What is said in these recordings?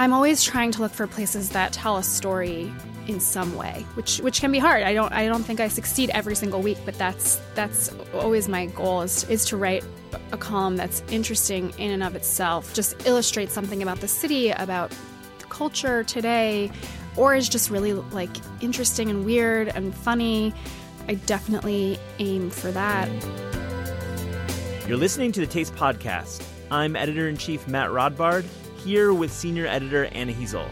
I'm always trying to look for places that tell a story in some way, which which can be hard. I don't I don't think I succeed every single week, but that's that's always my goal is is to write a column that's interesting in and of itself, just illustrate something about the city, about the culture today, or is just really like interesting and weird and funny. I definitely aim for that. You're listening to the Taste Podcast. I'm editor in chief Matt Rodbard, here with senior editor Anna Hezel.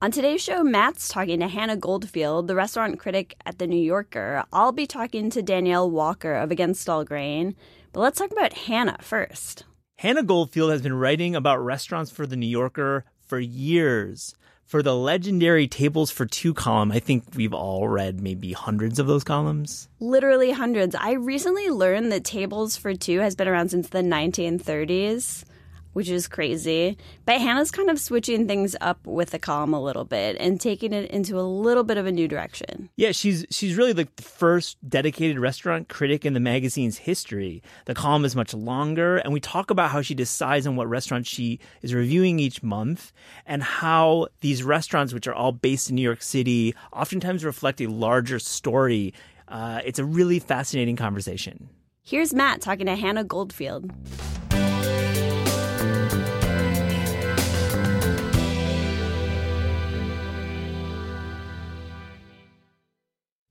On today's show, Matt's talking to Hannah Goldfield, the restaurant critic at The New Yorker. I'll be talking to Danielle Walker of Against All Grain. But let's talk about Hannah first. Hannah Goldfield has been writing about restaurants for The New Yorker for years. For the legendary Tables for Two column, I think we've all read maybe hundreds of those columns. Literally hundreds. I recently learned that Tables for Two has been around since the 1930s which is crazy. But Hannah's kind of switching things up with the column a little bit and taking it into a little bit of a new direction. Yeah, she's she's really like the first dedicated restaurant critic in the magazine's history. The column is much longer, and we talk about how she decides on what restaurants she is reviewing each month, and how these restaurants, which are all based in New York City, oftentimes reflect a larger story. Uh, it's a really fascinating conversation. Here's Matt talking to Hannah Goldfield.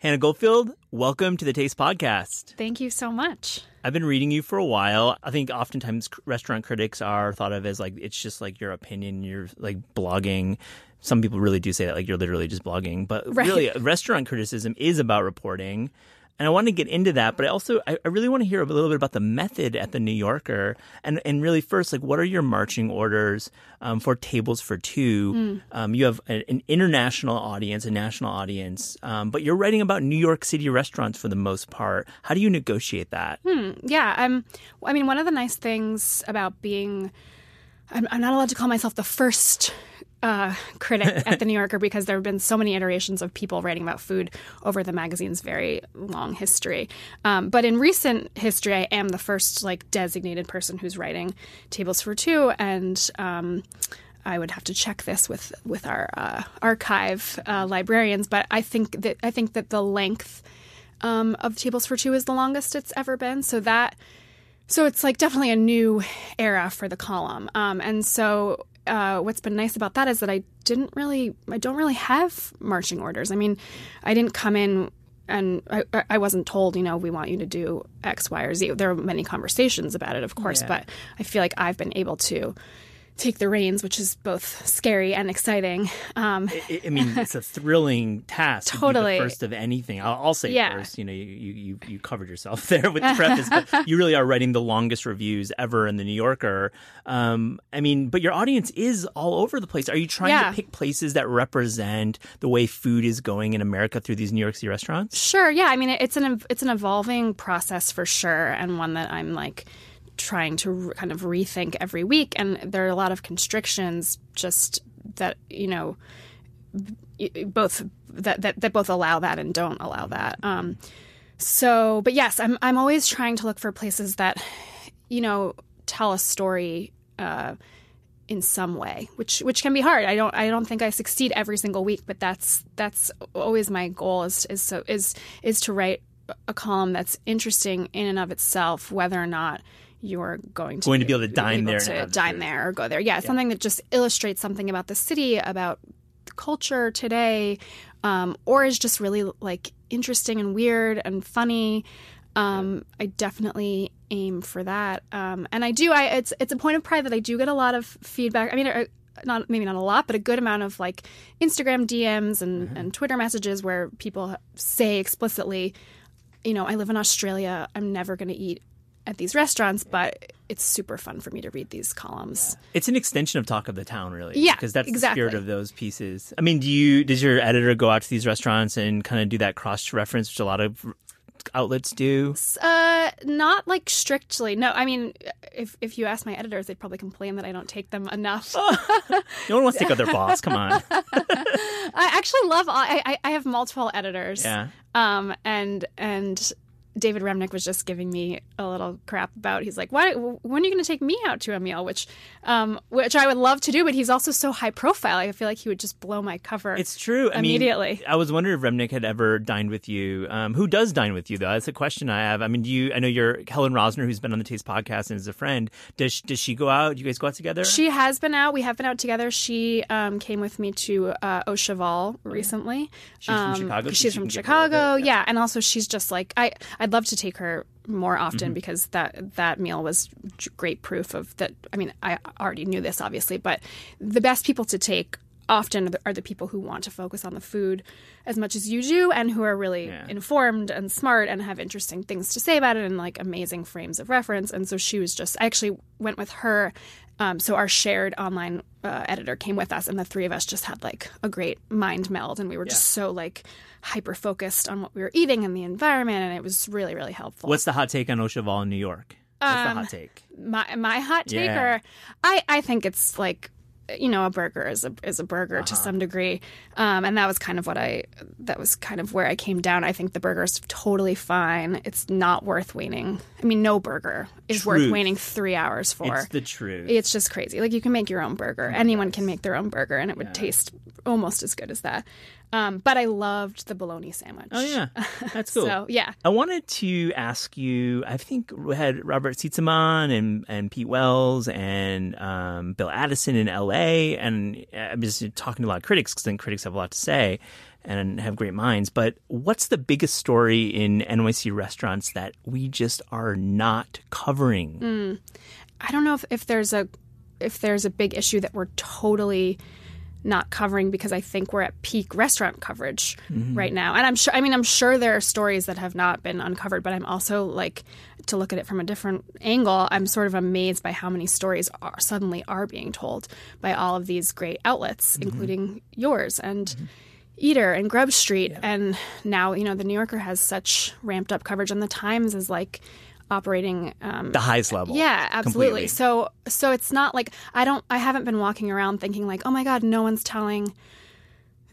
Hannah Goldfield, welcome to the Taste Podcast. Thank you so much. I've been reading you for a while. I think oftentimes restaurant critics are thought of as like it's just like your opinion, you're like blogging. Some people really do say that like you're literally just blogging, but right. really restaurant criticism is about reporting. And I want to get into that, but I also I, really want to hear a little bit about the method at the New Yorker, and and really first, like what are your marching orders um, for tables for two? Mm. Um, you have a, an international audience, a national audience, um, but you're writing about New York City restaurants for the most part. How do you negotiate that? Hmm. Yeah, um, I mean, one of the nice things about being I'm, I'm not allowed to call myself the first uh, critic at the New Yorker because there have been so many iterations of people writing about food over the magazine's very long history. Um, but in recent history, I am the first like designated person who's writing tables for two, and um, I would have to check this with with our uh, archive uh, librarians. But I think that I think that the length um, of tables for two is the longest it's ever been. So that. So it's like definitely a new era for the column. Um, and so uh, what's been nice about that is that I didn't really, I don't really have marching orders. I mean, I didn't come in and I, I wasn't told, you know, we want you to do X, Y, or Z. There are many conversations about it, of course, yeah. but I feel like I've been able to take the reins, which is both scary and exciting. Um, I, I, mean, it's a thrilling task. Totally, to first of anything. I'll, I'll say yeah. first. You know, you, you you covered yourself there with the preface, but you really are writing the longest reviews ever in the New Yorker. Um, I mean, but your audience is all over the place. Are you trying yeah. to pick places that represent the way food is going in America through these New York City restaurants? Sure. Yeah. I mean, it's an it's an evolving process for sure, and one that I'm like trying to kind of rethink every week. And there are a lot of constrictions just that, you know, both that, that, that both allow that and don't allow that. Um, so, but yes, I'm, I'm always trying to look for places that, you know, tell a story, uh, in some way, which which can be hard. I don't I don't think I succeed every single week, but that's that's always my goal is is so is is to write a column that's interesting in and of itself, whether or not you're going to going to be able to dine able there, to dine there or go there. Yeah, yeah, something that just illustrates something about the city, about the culture today, um, or is just really like interesting and weird and funny. Um, I definitely aim for that, um, and I do. I it's it's a point of pride that I do get a lot of feedback. I mean. Uh, not maybe not a lot, but a good amount of like Instagram DMs and, mm-hmm. and Twitter messages where people say explicitly, you know, I live in Australia. I'm never going to eat at these restaurants, but it's super fun for me to read these columns. It's an extension of Talk of the Town, really. Yeah, because that's exactly. the spirit of those pieces. I mean, do you does your editor go out to these restaurants and kind of do that cross reference, which a lot of outlets do? Uh, not like strictly. No, I mean, if if you ask my editors, they'd probably complain that I don't take them enough. no one wants to take out their boss. Come on. I actually love. I, I I have multiple editors. Yeah. Um and and David Remnick was just giving me a little crap about. He's like, "Why? When are you going to take me out to a meal?" Which, um, which I would love to do, but he's also so high profile. I feel like he would just blow my cover. It's true. I immediately. Mean, I was wondering if Remnick had ever dined with you. Um, who does dine with you though? That's a question I have. I mean, do you? I know you're Helen Rosner, who's been on the Taste podcast and is a friend. Does does she go out? Do you guys go out together? She has been out. We have been out together. She um, came with me to uh, Au Cheval recently. She's from Chicago. Um, She's from Chicago. Yeah, and also she's just like I. I'd love to take her more often Mm-hmm. because that that meal was great proof of that. I mean, I already knew this obviously, but the best people to take often are the, are the people who want to focus on the food as much as you do and who are really Yeah. informed and smart and have interesting things to say about it and like amazing frames of reference. And so she was just. I actually went with her. Um, so our shared online uh, editor came with us, and the three of us just had like a great mind meld, and we were just so like hyper focused on what we were eating and the environment, and it was really really helpful. What's the hot take on Au in New York? What's the hot take? my my hot Yeah. or I I think it's like you know a burger is a is a burger Uh-huh. to some degree, um, and that was kind of what I that was kind of where I came down. I think the burger is totally fine. It's not worth waiting. I mean, no burger is worth Truth. waiting three hours for. It's the truth. It's just crazy. Like you can make your own burger. Anyone can make their own burger, and it would taste almost as good as that. Um, but I loved the bologna sandwich. oh yeah, that's cool. So yeah, I wanted to ask you. I think we had Robert Sietsema and and Pete Wells and um, Bill Addison in L.A. And I'm just talking to a lot of critics because then critics have a lot to say and have great minds. But what's the biggest story in NYC restaurants that we just are not covering? I don't know if, if there's a if there's a big issue that we're totally not covering because I think we're at peak restaurant coverage mm-hmm. right now. And I'm sure I mean I'm sure there are stories that have not been uncovered, but I'm also like to look at it from a different angle, I'm sort of amazed by how many stories are suddenly are being told by all of these great outlets, mm-hmm. including yours and mm-hmm. Eater and Grub Street. And now, you know, the New Yorker has such ramped up coverage and the Times is like operating um, The highest level. yeah, absolutely. completely. So so it's not like I don't I haven't been walking around thinking like, "Oh my god, no one's telling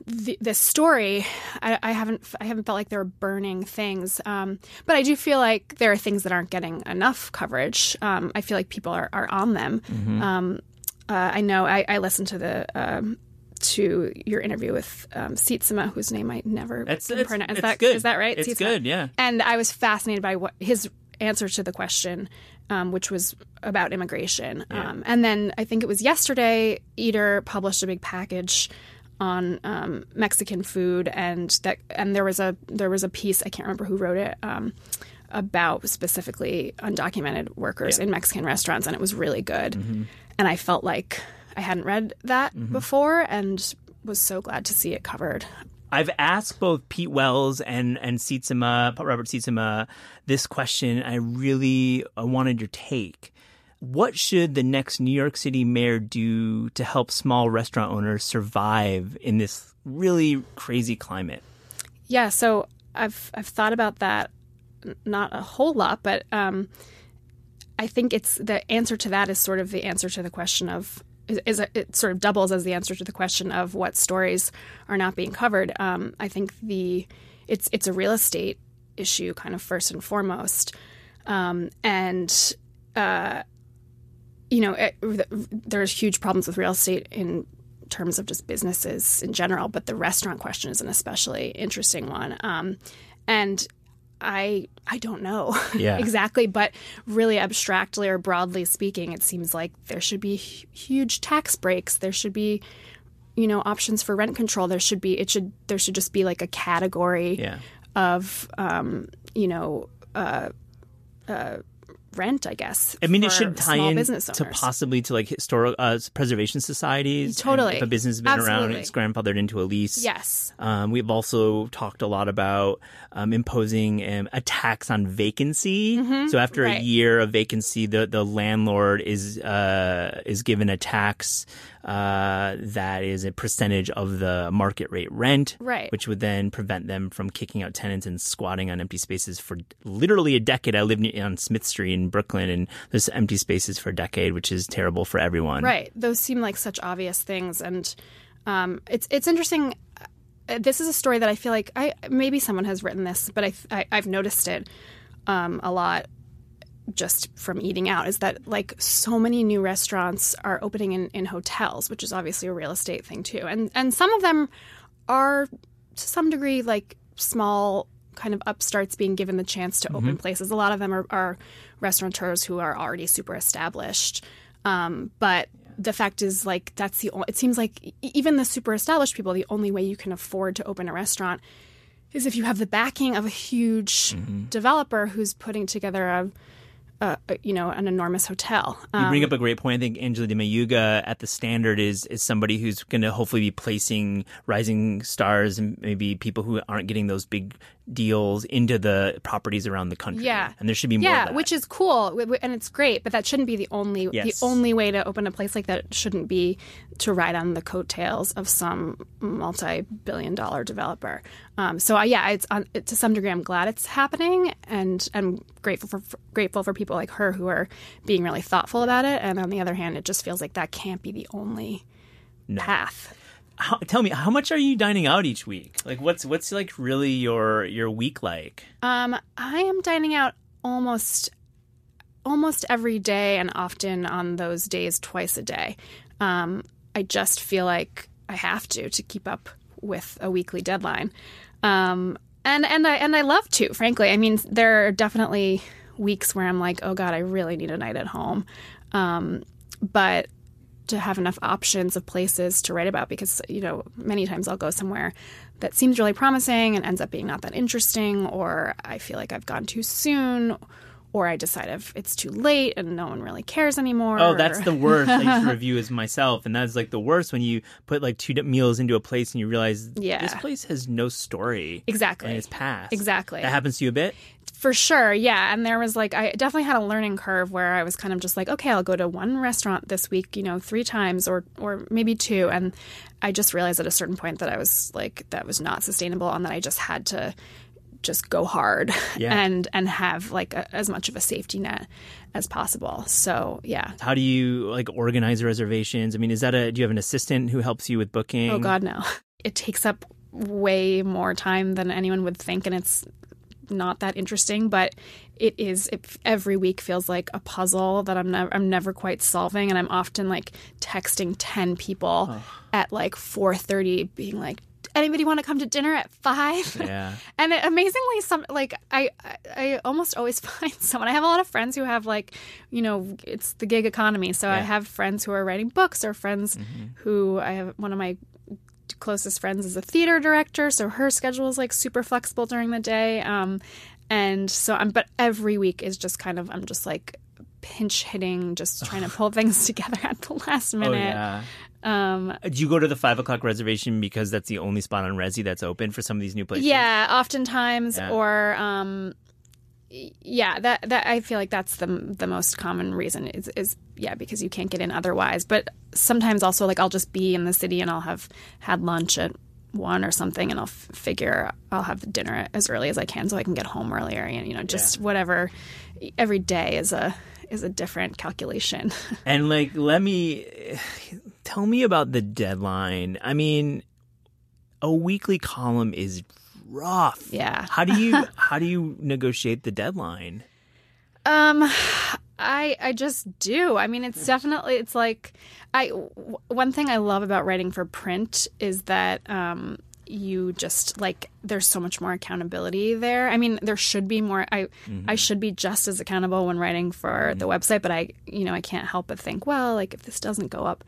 the, this story." I, I haven't I haven't felt like there are burning things. Um, but I do feel like there are things that aren't getting enough coverage. Um, I feel like people are, are on them. Mm-hmm. Um, uh, I know I, I listened to the um, to your interview with um, Sietsema, whose name I never That's- can it's- pronounce. Is it's that good. is that right? It's Sietsema? good, yeah. And I was fascinated by what his answer to the question, um, which was about immigration. Um, and then I think it was yesterday, Eater published a big package on um, Mexican food, and that and there was a there was a piece I can't remember who wrote it. Um, about specifically undocumented workers in Mexican restaurants, and it was really good. And I felt like I hadn't read that before, and was so glad to see it covered. I've asked both Pete Wells and and Sietsema, Robert Sietsema, this question. I really I wanted your take. What should the next New York City mayor do to help small restaurant owners survive in this really crazy climate? Yeah, so I've I've thought about that not a whole lot, but um, I think it's the answer to that is sort of the answer to the question of is, it, it sort of doubles as the answer to the question of what stories are not being covered. Um, I think the it's it's a real estate issue, kind of first and foremost, um, and uh, you know it, there's huge problems with real estate in terms of just businesses in general, but the restaurant question is an especially interesting one. Um, and I I don't know Yeah. exactly, but really abstractly or broadly speaking, it seems like there should be huge tax breaks. There should be you know options for rent control. There should be it should there should just be like a category Yeah. of um, you know uh, uh, rent. I guess. I mean, it should tie in to possibly to like historical uh, preservation societies. Totally. if a business has been around, it's grandfathered into a lease. Yes. Um, we've also talked a lot about um, imposing um, a tax on vacancy. So after a Mm-hmm. year of vacancy, the the landlord is uh, is given a tax uh, that is a percentage of the market rate rent, Right. Which would then prevent them from kicking out tenants and squatting on empty spaces for literally a decade. I lived on Smith Street in Brooklyn, and there's empty spaces for a decade, which is terrible for everyone. Right. Those seem like such obvious things, and um, it's it's interesting. Uh, This is a story that I feel like I maybe someone has written this, but I, I I've noticed it um, a lot just from eating out is that like so many new restaurants are opening in, in hotels, which is obviously a real estate thing too. And and some of them are to some degree like small kind of upstarts being given the chance to open places. A lot of them are, are restaurateurs who are already super established. Um, but the fact is like that's the only, it seems like even the super established people the only way you can afford to open a restaurant is if you have the backing of a huge developer who's putting together a, a you know an enormous hotel. You Um, bring up a great point. I think Angela Dimayuga at the Standard is is somebody who's going to hopefully be placing rising stars and maybe people who aren't getting those big deals into the properties around the country. Yeah. and there should be more. yeah, of that. which is cool and it's great, but that shouldn't be the only Yes. the only way to open a place like that. Shouldn't be to ride on the coattails of some multi-billion dollar developer. Um, so uh, yeah, it's on, to some degree I'm glad it's happening, and I'm grateful for, for grateful for people like her who are being really thoughtful about it. And on the other hand, it just feels like that can't be the only path. How, tell me, how much are you dining out each week? Like, what's what's like really your your week like? Um, I am dining out almost almost every day and often on those days twice a day. Um, I just feel like I have to to keep up with a weekly deadline. Um, and and I and I love to, frankly. I mean, there are definitely weeks where I'm like, oh god, I really need a night at home. Um, but to have enough options of places to write about because you know many times I'll go somewhere that seems really promising and ends up being not that interesting or I feel like I've gone too soon or I decide if it's too late and no one really cares anymore. Oh, that's or- the worst. I used to review as myself, and that's like the worst when you put like two meals into a place and you realize Yeah. this place has no story. Exactly. and it's past. Exactly. That happens to you a bit. For sure, yeah. And there was like, I definitely had a learning curve where I was kind of just like, okay, I'll go to one restaurant this week, you know, three times or or maybe two. And I just realized at a certain point that I was like, that was not sustainable, and that I just had to just go hard Yeah. and and have like a, as much of a safety net as possible. So yeah. How do you like organize reservations? I mean, is that a do you have an assistant who helps you with booking? Oh God, no. It takes up way more time than anyone would think, and it's not that interesting. But it is. It every week feels like a puzzle that I'm never I'm never quite solving, and I'm often like texting ten people at like four thirty, being like. Anybody want to come to dinner at five? Yeah. And it, amazingly, some like I, I, almost always find someone. I have a lot of friends who have like, you know, it's the gig economy. So I have friends who are writing books, or friends who I have. One of my closest friends is a theater director, so her schedule is like super flexible during the day. Um, and so I'm, but every week is just kind of I'm just like pinch hitting, just trying to pull things together at the last Oh minute. yeah. Um, Do you go to the five o'clock reservation because that's the only spot on Resy that's open for some of these new places? Yeah, oftentimes, Yeah. or um, yeah, that that I feel like that's the the most common reason is is yeah because you can't get in otherwise. But sometimes also like I'll just be in the city and I'll have had lunch at one or something, and I'll f- figure I'll have dinner as early as I can so I can get home earlier. And you know, just whatever. Every day is a is a different calculation. And like, let me tell me about the deadline. I mean, a weekly column is rough. Yeah. How do you how do you negotiate the deadline? Um, I I just do. I mean, it's definitely it's like I w- one thing I love about writing for print is that um you just like there's so much more accountability there. I mean, there should be more I I should be just as accountable when writing for the website, but I you know, I can't help but think, well, like if this doesn't go up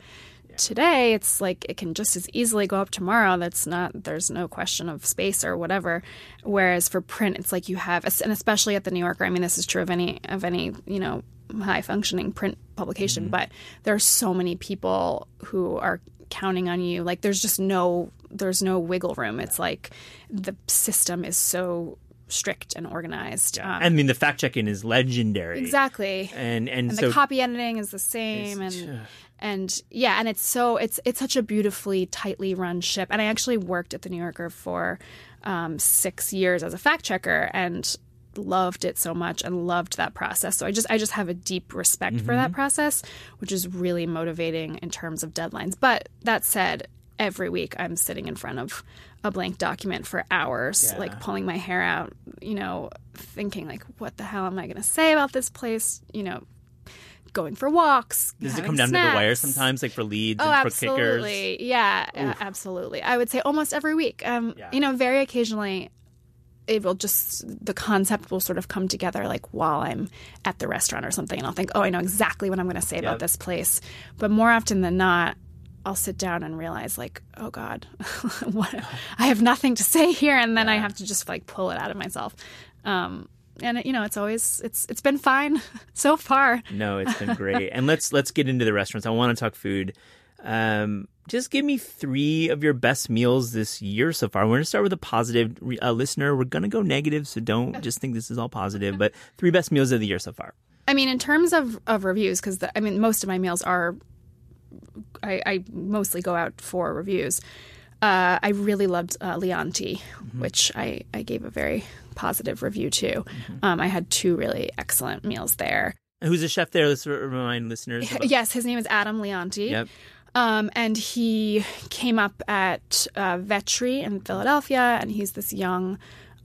today it's like it can just as easily go up tomorrow. That's not there's no question of space or whatever. Whereas for print it's like you have and especially at the new yorker i mean this is true of any of any you know high functioning print publication but there are so many people who are counting on you. Like there's just no there's no wiggle room. It's like the system is so strict and organized. Um, I mean, the fact checking is legendary. exactly. And and, and so the copy editing is the same and and yeah and it's so it's it's such a beautifully tightly run ship and i actually worked at the new yorker for um, six years as a fact checker and loved it so much and loved that process so i just i just have a deep respect for that process which is really motivating in terms of deadlines but that said every week I'm sitting in front of a blank document for hours, Yeah. like pulling my hair out, you know, thinking like, what the hell am I going to say about this place? You know, going for walks. Does it come down to the wire sometimes, like for leads Oh, and for kickers? absolutely. Yeah, absolutely. I would say almost every week. Um, Yeah. You know, very occasionally, it will just the concept will sort of come together like while I'm at the restaurant or something, and I'll think, oh, I know exactly what I'm going to say Yep. about this place. But more often than not. I'll sit down and realize, like, oh God, what, I have nothing to say here, and then I have to just like pull it out of myself. Um, and you know, it's always it's it's been fine so far. No, it's been great. and let's let's get into the restaurants. I want to talk food. Um, just give me three of your best meals this year so far. We're going to start with a positive uh, listener. We're going to go negative, so don't just think this is all positive. But three best meals of the year so far. I mean, in terms of, of reviews, because I mean, most of my meals are, I, I mostly go out for reviews. Uh, I really loved uh, Leonti, which I, I gave a very positive review to. Um, I had two really excellent meals there. And who's the chef there? Let's remind listeners. About- Yes, his name is Adam Leonti. Yep. Um, and he came up at uh, Vetri in Philadelphia, and he's this young.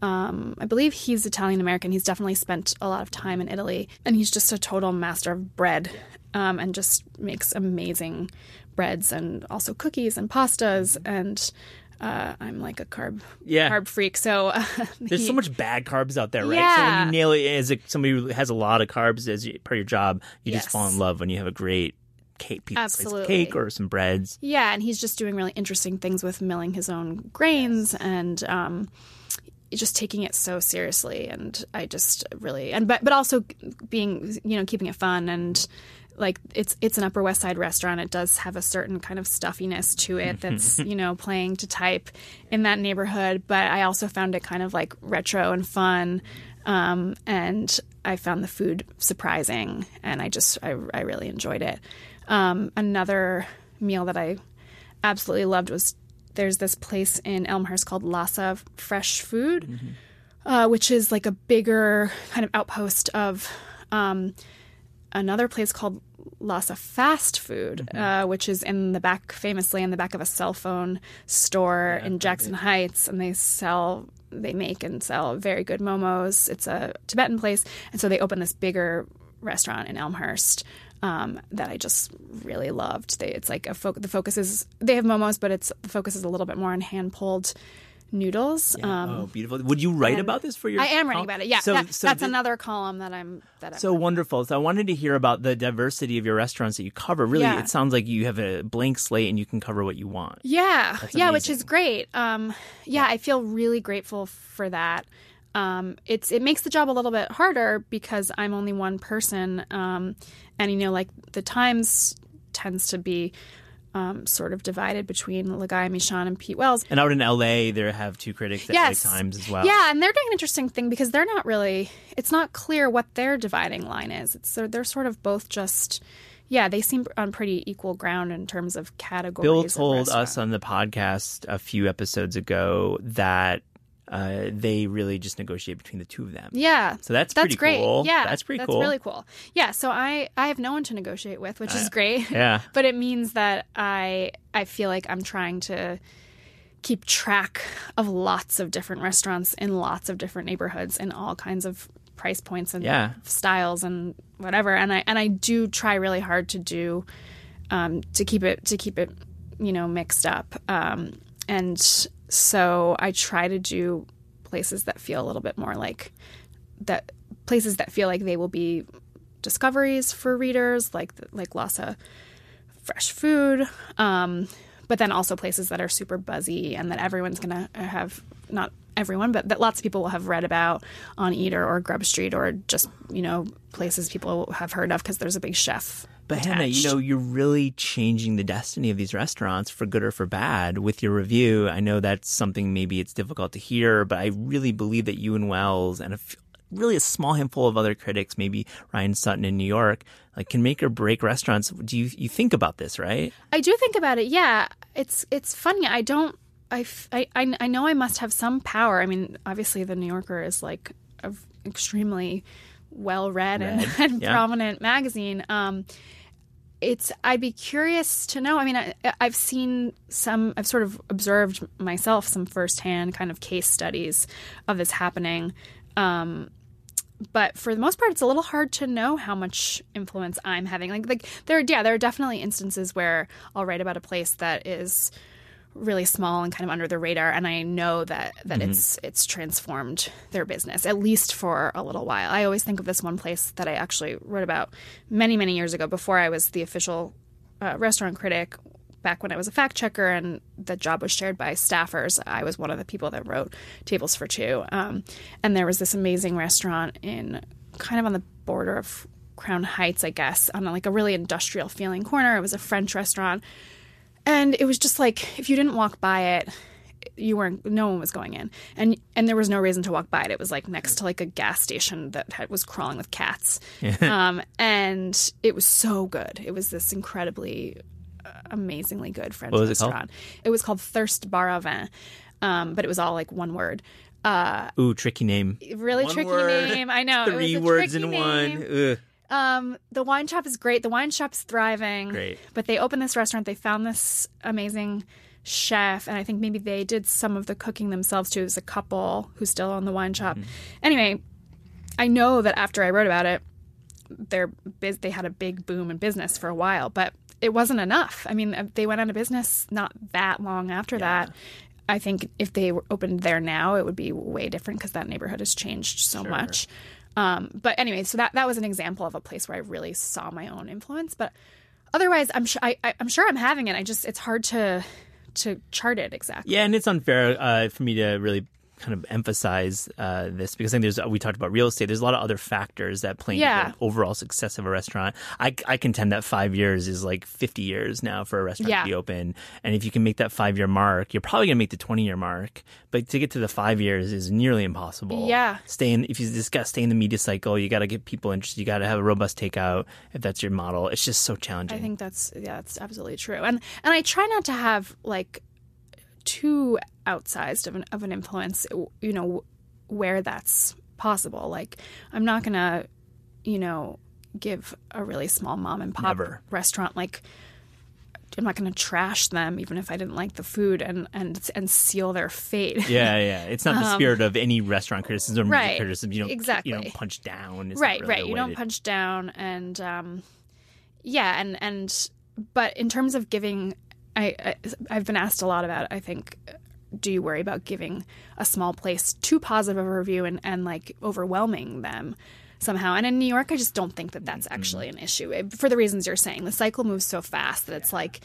Um, I believe he's Italian American. He's definitely spent a lot of time in Italy, and he's just a total master of bread, um, and just makes amazing breads and also cookies and pastas. And uh, I'm like a carb Yeah. carb freak, so uh, There's so much bad carbs out there, right? Yeah. So when you nail it as a, somebody who has a lot of carbs as you, of your job, you just fall in love when you have a great cake, Absolutely. cake or some breads. Yeah, and he's just doing really interesting things with milling his own grains and um, just taking it so seriously. And I just really and but but also being you know keeping it fun and like it's it's an Upper West Side restaurant. It does have a certain kind of stuffiness to it that's you know playing to type in that neighborhood. But I also found it kind of like retro and fun. Um, and I found the food surprising, and I just I, I really enjoyed it. Um, another meal that I absolutely loved was there's this place in Elmhurst called Lhasa Fresh Food, uh, which is like a bigger kind of outpost of um, another place called Lhasa Fast Food, uh, which is in the back, famously in the back of a cell phone store in Jackson Heights, and they sell, they make and sell very good momos. It's a Tibetan place, and so they opened this bigger restaurant in Elmhurst. Um, that I just really loved. They, it's like a fo- the focus is they have momos, but it's the focus is a little bit more on hand pulled noodles. Um, oh, beautiful! Would you write about this for your? I am writing column? about it. Yeah, So, that, so that's another column that I'm that I'm So wonderful. So I wanted to hear about the diversity of your restaurants that you cover. Really, Yeah. it sounds like you have a blank slate and you can cover what you want. Yeah, yeah, which is great. Um, yeah, I feel really grateful for that. Um, it's it makes the job a little bit harder because I'm only one person, um, and you know, like the Times tends to be um, sort of divided between Ligaya Mishan and Pete Wells. And out in LA, there have two critics at Yes. LA Times as well. Yeah, and they're doing an interesting thing because they're not really. It's not clear what their dividing line is. It's they're, they're sort of both just. Yeah, they seem on pretty equal ground in terms of categories. Bill told us on the podcast a few episodes ago that uh, they really just negotiate between the two of them. Yeah. So that's that's pretty great. cool. Yeah. That's pretty that's cool. really cool. Yeah. So I I have no one to negotiate with, which is great. Yeah. but it means that I I feel like I'm trying to keep track of lots of different restaurants in lots of different neighborhoods in all kinds of price points and Yeah. styles and whatever. And I and I do try really hard to do um, to keep it to keep it you know mixed up. Um, and so I try to do places that feel a little bit more like that places that feel like they will be discoveries for readers like like Lhasa fresh food um, but then also places that are super buzzy and that everyone's gonna have not everyone but that lots of people will have read about on eater or grub street or just you know places people have heard of because there's a big chef But Hannah, you know, you're really changing the destiny of these restaurants for good or for bad with your review. I know that's something maybe it's difficult to hear, but I really believe that you and Wells and a f- really a small handful of other critics, maybe Ryan Sutton in New York, like can make or break restaurants. Do you you think about this, right? I do think about it. Yeah, it's it's funny. I don't. I, f- I, I I know I must have some power. I mean, obviously, the New Yorker is like a v- extremely well read and, and yeah. prominent magazine. Um, it's I'd be curious to know. I mean, I, I've seen some. I've sort of observed myself some firsthand kind of case studies of this happening. Um, but for the most part, it's a little hard to know how much influence I'm having. Like, like there, yeah, there are definitely instances where I'll write about a place that is really small and kind of under the radar and I know that that mm-hmm. it's it's transformed their business at least for a little while. I always think of this one place that I actually wrote about many many years ago before I was the official uh, restaurant critic back when I was a fact checker and the job was shared by staffers. I was one of the people that wrote Tables for Two. Um, and there was this amazing restaurant in kind of on the border of Crown Heights, I guess, on like a really industrial feeling corner. It was a French restaurant and it was just like if you didn't walk by it you weren't no one was going in. And and there was no reason to walk by it. It was like next to like a gas station that had, was crawling with cats. Um, and it was so good. It was this incredibly uh, amazingly good french what was restaurant it, called? it was called thirst bar au vin um, but it was all like one word. Uh, ooh tricky name. Really one tricky word, name. I know. Three words in name. one Ugh. Um, the wine shop is great. The wine shop's thriving. Great. But they opened this restaurant. They found this amazing chef, and I think maybe they did some of the cooking themselves too. It was a couple who still own the wine shop. Mm-hmm. Anyway, I know that after I wrote about it, their biz they had a big boom in business for a while, but it wasn't enough. I mean, they went out of business not that long after yeah. that. I think if they opened there now, it would be way different because that neighborhood has changed so sure. much. Um, but anyway, so that that was an example of a place where I really saw my own influence. But otherwise, I'm sure I, am sure I'm having it. I just it's hard to to chart it exactly. Yeah, and it's unfair uh, for me to really kind of emphasize uh, this because I think there's we talked about real estate. There's a lot of other factors that play yeah. into the overall success of a restaurant. I, I contend that five years is like 50 years now for a restaurant yeah. to be open, and if you can make that five year mark, you're probably gonna make the 20 year mark. But to get to the five years is nearly impossible. Yeah, stay in if you just got to stay in the media cycle. You got to get people interested. You got to have a robust takeout if that's your model. It's just so challenging. I think that's yeah, that's absolutely true. And and I try not to have like too outsized of an of an influence, you know, where that's possible. Like I'm not going to, you know, give a really small mom and pop Never. restaurant like I'm not going to trash them even if I didn't like the food and and and seal their fate. Yeah, yeah. It's not the um, spirit of any restaurant criticism, right? Criticism. You don't exactly. You don't punch down. It's right, really right. You don't to... punch down, and um, yeah, and and but in terms of giving I, I have been asked a lot about. I think, do you worry about giving a small place too positive of a review and and like overwhelming them? somehow. And in New York, I just don't think that that's actually an issue for the reasons you're saying. The cycle moves so fast that it's like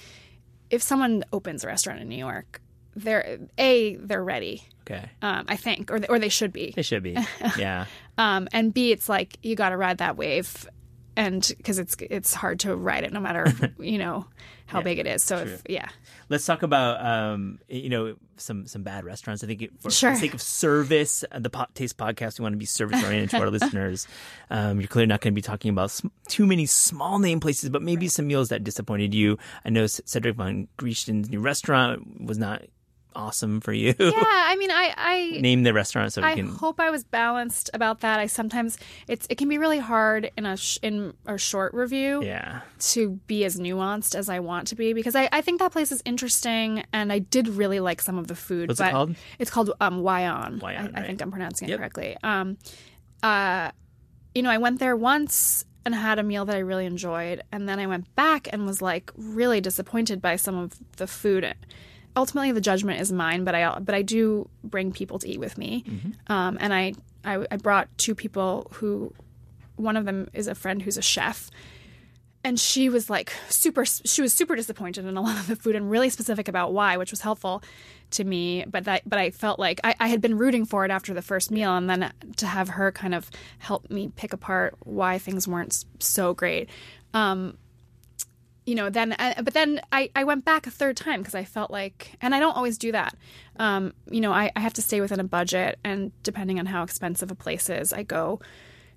if someone opens a restaurant in New York, they're a they're ready. Okay. Um, I think, or they, or they should be. They should be. Yeah. um, and B, it's like you got to ride that wave and because it's it's hard to ride it no matter you know how yeah, big it is. So if, yeah, let's talk about um, you know some some bad restaurants. I think for, sure. the sake of service, uh, the Taste Podcast, we want to be service oriented to our listeners. Um, you're clearly not going to be talking about sm- too many small name places, but maybe right. some meals that disappointed you. I know Cedric von Griechten's new restaurant was not awesome for you. Yeah, I mean, I, I name the restaurant so we I can. hope I was balanced about that. I sometimes it's it can be really hard in a sh- in a short review. Yeah. To be as nuanced as I want to be because I, I think that place is interesting and I did really like some of the food. What's but it called? It's called um Wayan. Wayan. I, right. I think I'm pronouncing it yep. correctly. Um, uh, you know, I went there once and had a meal that I really enjoyed, and then I went back and was like really disappointed by some of the food ultimately the judgment is mine, but I but I do bring people to eat with me, mm-hmm. um, and I, I I brought two people who, one of them is a friend who's a chef, and she was like super she was super disappointed in a lot of the food and really specific about why, which was helpful to me. But that but I felt like I, I had been rooting for it after the first meal, and then to have her kind of help me pick apart why things weren't so great. Um, you know, then, uh, but then I, I went back a third time because I felt like, and I don't always do that. Um, you know, I, I have to stay within a budget, and depending on how expensive a place is, I go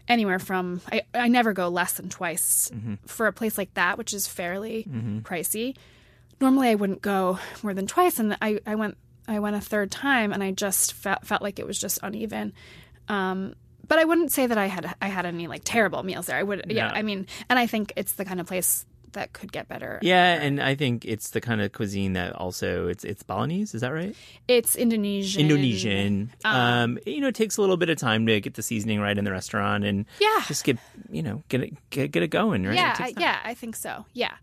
anywhere from, I, I never go less than twice mm-hmm. for a place like that, which is fairly mm-hmm. pricey. Normally, I wouldn't go more than twice, and I, I went I went a third time, and I just felt felt like it was just uneven. Um, but I wouldn't say that I had I had any like terrible meals there. I would, yeah. yeah I mean, and I think it's the kind of place that could get better. Yeah, and I think it's the kind of cuisine that also it's it's Balinese. Is that right? It's Indonesian. Indonesian. Um, you know, it takes a little bit of time to get the seasoning right in the restaurant and Yeah. just get you know get it get, get it going. Right? Yeah, I, yeah, I think so. Yeah.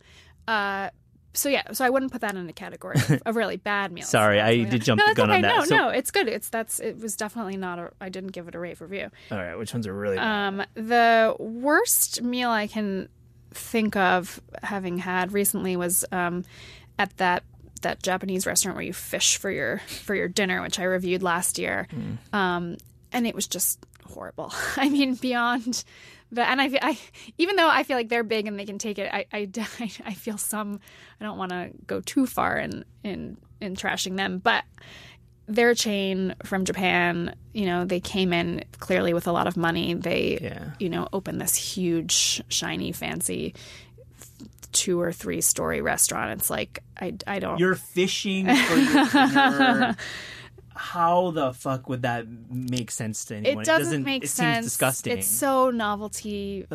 Uh, so yeah, so I wouldn't put that in a category of, of really bad meals. Sorry, I Absolutely did not. jump no, the gun on that. No, So- no, it's good. It's that's it was definitely not a. I didn't give it a rave review. All right, which ones are really bad? Um, the worst meal I can think of having had recently was um, at that that Japanese restaurant where you fish for your for your dinner, which I reviewed last year, um, and it was just horrible. I mean, beyond the and I, I even though I feel like they're big and they can take it, I I, I feel some. I don't want to go too far in in in trashing them, but their chain from Japan, you know, they came in clearly with a lot of money. They, Yeah. you know, opened this huge, shiny, fancy two or three story restaurant. It's like I, I don't. You're fishing for your. How the fuck would that make sense to anyone? it doesn't, make it sense. Seems disgusting. It's so novelty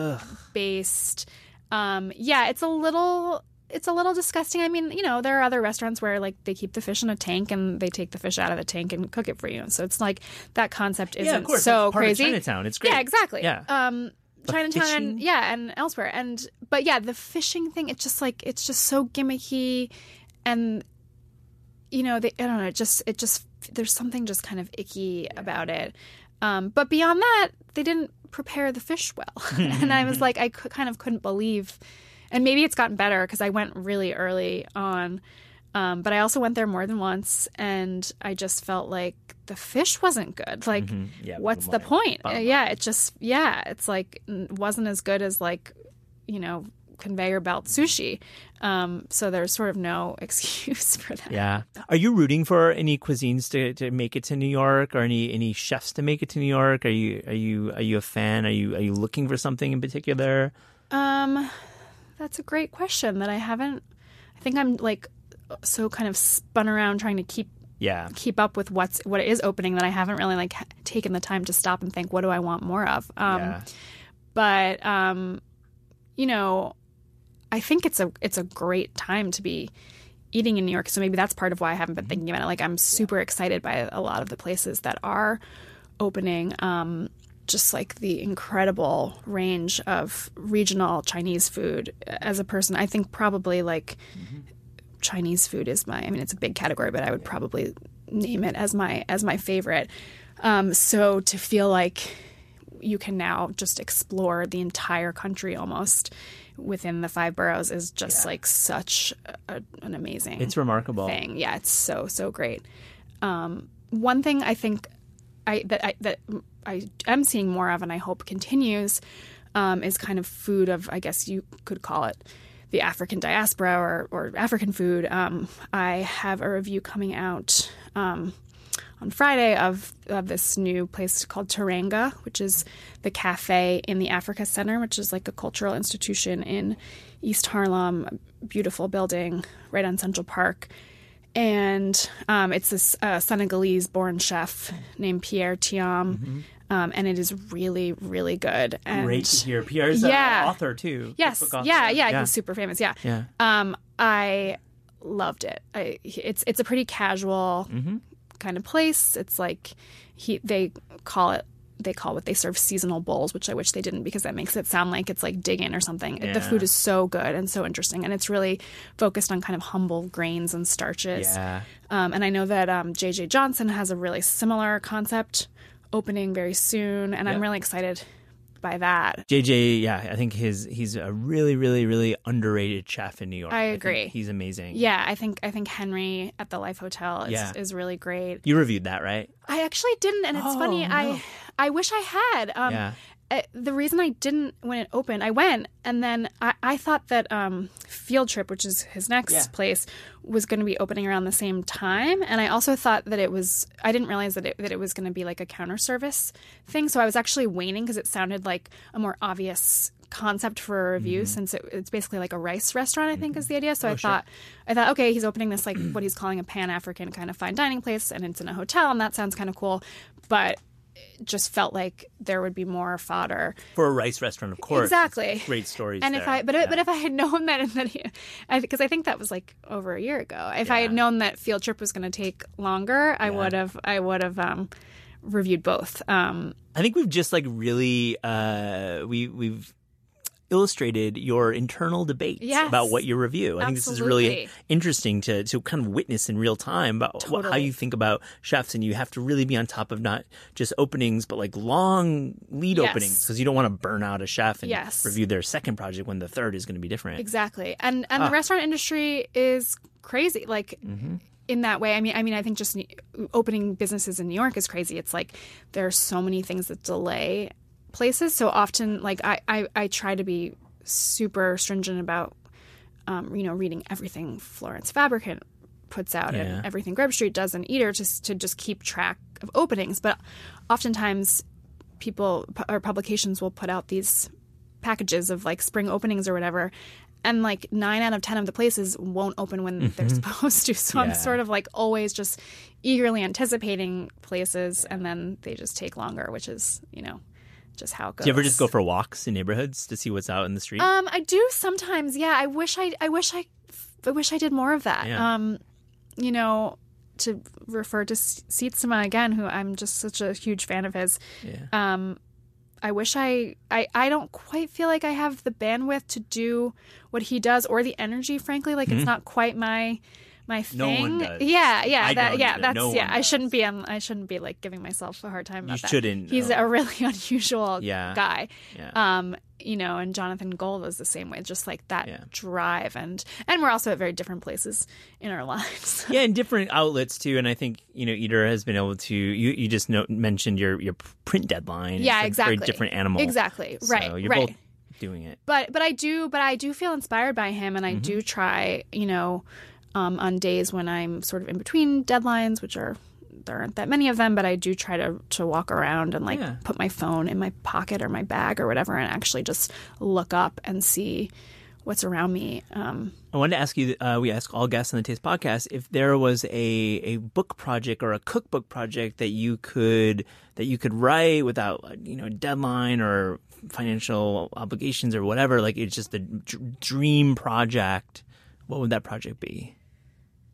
based. Um, yeah, it's a little. It's a little disgusting. I mean, you know, there are other restaurants where like they keep the fish in a tank and they take the fish out of the tank and cook it for you. So it's like that concept isn't yeah, of course. so crazy. Of Chinatown. It's great. Yeah, exactly. Yeah. Um, Chinatown and yeah, and elsewhere. And but yeah, the fishing thing, it's just like it's just so gimmicky, and you know, they, I don't know, it just it just there's something just kind of icky about it. Um, but beyond that, they didn't prepare the fish well, and I was like, I kind of couldn't believe. And maybe it's gotten better because I went really early on. Um, but I also went there more than once, and I just felt like the fish wasn't good. Like, Yeah, what's the point? yeah, it just yeah, it's like wasn't as good as like you know conveyor belt sushi. Um, so there's sort of no excuse for that. Yeah. Are you rooting for any cuisines to, to make it to New York, or any any chefs to make it to New York? Are you are you are you a fan? Are you are you looking for something in particular? Um, that's a great question that I haven't. I think I'm like so kind of spun around trying to keep Yeah. keep up with what's what is opening that I haven't really like taken the time to stop and think what do I want more of. Um, yeah. but um, you know, I think it's a it's a great time to be eating in New York. So maybe that's part of why I haven't been thinking about it. Like I'm super excited by a lot of the places that are opening. Um, just like the incredible range of regional Chinese food. As a person, I think probably like Chinese food is my. I mean, it's a big category, but I would probably name it as my as my favorite. Um, so to feel like you can now just explore the entire country almost within the five boroughs is just like such a, an amazing It's remarkable. thing. Yeah, it's so so great. Um, one thing I think I that I that I am seeing more of, and I hope continues, um, is kind of food of I guess you could call it the African diaspora or, or African food. Um, I have a review coming out um, on Friday of, of this new place called Teranga, which is the cafe in the Africa Center, which is like a cultural institution in East Harlem, beautiful building right on Central Park. And um, it's this uh, Senegalese born chef named Pierre Thiam. Um, and it is really, really good. And Great to hear. Pierre's Yeah. an author too. Yes. author. Yeah, yeah, He's super famous. Yeah. Yeah. Um, I loved it. I, it's it's a pretty casual Mm-hmm. kind of place. It's like he they call it they call what they serve seasonal bowls, which I wish they didn't because that makes it sound like it's like Dig Inn or something. The food is so good and so interesting, and it's really focused on kind of humble grains and starches. Yeah. Um, and I know that um, JJ Johnson has a really similar concept opening very soon, and I'm really excited by that. JJ, yeah, I think his he's a really, really, really underrated chef in New York. I agree. he's amazing. Yeah, I think I think Henry at the Life Hotel is, Yeah. is really great. You reviewed that, right? I actually didn't, and it's Oh, funny. no. I I wish I had. Um, Yeah. Uh, the reason I didn't when it opened, I went, and then I, I thought that um, Field Trip, which is his next Yeah. place, was going to be opening around the same time, and I also thought that it was. I didn't realize that it that it was going to be like a counter service thing, so I was actually waiting because it sounded like a more obvious concept for a review Mm-hmm. since it, it's basically like a rice restaurant i think is the idea Oh, so i thought i thought okay he's opening this like what he's calling a pan-african kind of fine dining place and it's in a hotel and that sounds kind of cool but just felt like there would be more fodder for a rice restaurant, of course. Exactly. Great stories. And if. I, but yeah. but if I had known that, and that because I, think that was like over a year ago. If I had known that field trip was going to take longer, I would have, I would have um, reviewed both. Um, I think we've just like really uh, we we've illustrated your internal debates Yes. about what you review. I think this is really interesting to to kind of witness in real time about what, how you think about chefs, and you have to really be on top of not just openings but like long lead Yes. openings because you don't want to burn out a chef and Yes. review their second project when the third is going to be different. Exactly. And and Ah. the restaurant industry is crazy. Like Mm-hmm. in that way. I mean I mean I think just opening businesses in New York is crazy. It's like there are so many things that delay places. So often like I I, I try to be super stringent about um, you know reading everything Florence Fabricant puts out Yeah. and everything Grub Street does and Eater just to just keep track of openings. But oftentimes people or publications will put out these packages of like spring openings or whatever and like nine out of ten of the places won't open when they're supposed to so i'm sort of like always just eagerly anticipating places and then they just take longer which is you know just how it goes Do you ever just go for walks in neighborhoods to see what's out in the street? um i do sometimes yeah i wish i i wish i i wish i did more of that Yeah. um you know to refer to Sietsema again who i'm just such a huge fan of his yeah. um I wish I, I I don't quite feel like I have the bandwidth to do what he does or the energy frankly like it's not quite my my Mm-hmm. No thing. one does. Yeah, yeah, I that yeah, either. that's No yeah. I shouldn't be um, I shouldn't be like giving myself a hard time about that. shouldn't, He's a really unusual Yeah. guy. Yeah. Um, you know, and Jonathan Gold was the same way, just like that Yeah. drive and and we're also at very different places in our lives. yeah, and different outlets too. And I think you know, Eater has been able to. You you just know, mentioned your your print deadline. yeah, It's a exactly. Very different animal. Exactly. So right. You're right. both doing it. but but I do but I do feel inspired by him and I Mm-hmm. do try you know um, on days when I'm sort of in between deadlines which are there aren't that many of them but I do try to to walk around and like Yeah. put my phone in my pocket or my bag or whatever and actually just look up and see what's around me um, I wanted to ask you. Uh, we ask all guests on the Taste Podcast if there was a a book project or a cookbook project that you could that you could write without you know deadline or financial obligations or whatever. Like it's just a dr- dream project. What would that project be?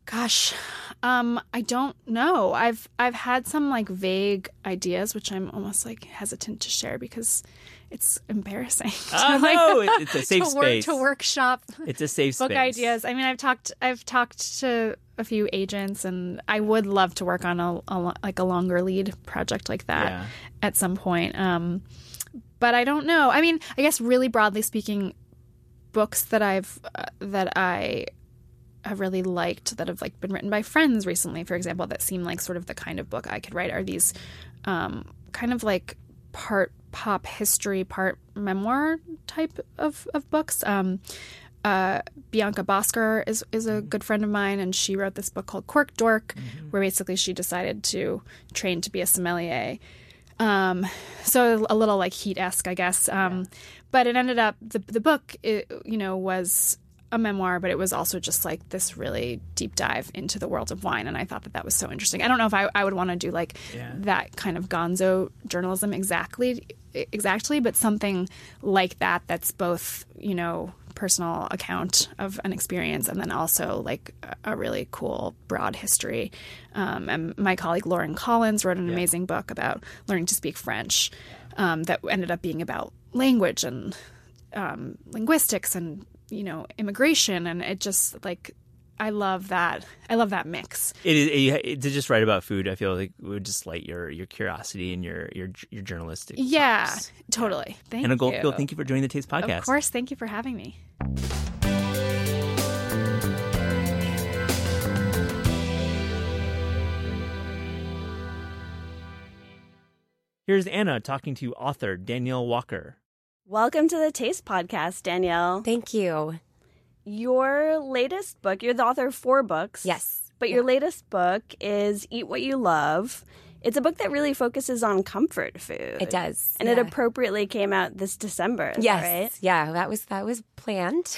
Gosh, um, I don't know. I've I've had some like vague ideas, which I'm almost like hesitant to share because it's embarrassing. Oh, like, no, it's a safe to work, space. to workshop It's a safe book space. ideas. I mean, I've talked I've talked to a few agents, and I would love to work on a, a like a longer lead project like that Yeah. at some point. Um, but I don't know. I mean, I guess really broadly speaking, books that I've uh, that I have really liked that have like been written by friends recently, for example, that seem like sort of the kind of book I could write are these um, kind of like part pop history, part memoir type of, of books. Um, uh, Bianca Bosker is is a good friend of mine, and she wrote this book called Cork Dork, where basically she decided to train to be a sommelier. Um, so a little like heat esque, I guess. Um, But it ended up the the book, it, you know, was a memoir, but it was also just like this really deep dive into the world of wine, and I thought that that was so interesting. I don't know if I, I would want to do like Yeah. that kind of gonzo journalism exactly exactly, but something like that that's both you know personal account of an experience and then also like a- really cool broad history. Um, and my colleague Lauren Collins wrote an amazing book about learning to speak French um, that ended up being about language and um, linguistics and you know immigration and it just like I love that I love that mix. It is it, to just write about food. I feel like it would just light your your curiosity and your your your journalistic. Yeah, totally. Thank you. Hannah you. Goldfield, thank you for joining the Taste Podcast. Of course, thank you for having me. Here's Anna talking to author Danielle Walker. Welcome to the Taste Podcast, Danielle. Thank you. Your latest book, you're the author of four books. Yes. But your latest book is Eat What You Love. It's a book that really focuses on comfort food. It does. And it appropriately came out this December. Yes. right? Yeah, that was that was planned.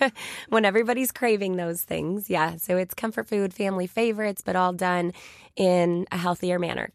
when everybody's craving those things. Yeah. So it's comfort food, family favorites, but all done in a healthier manner.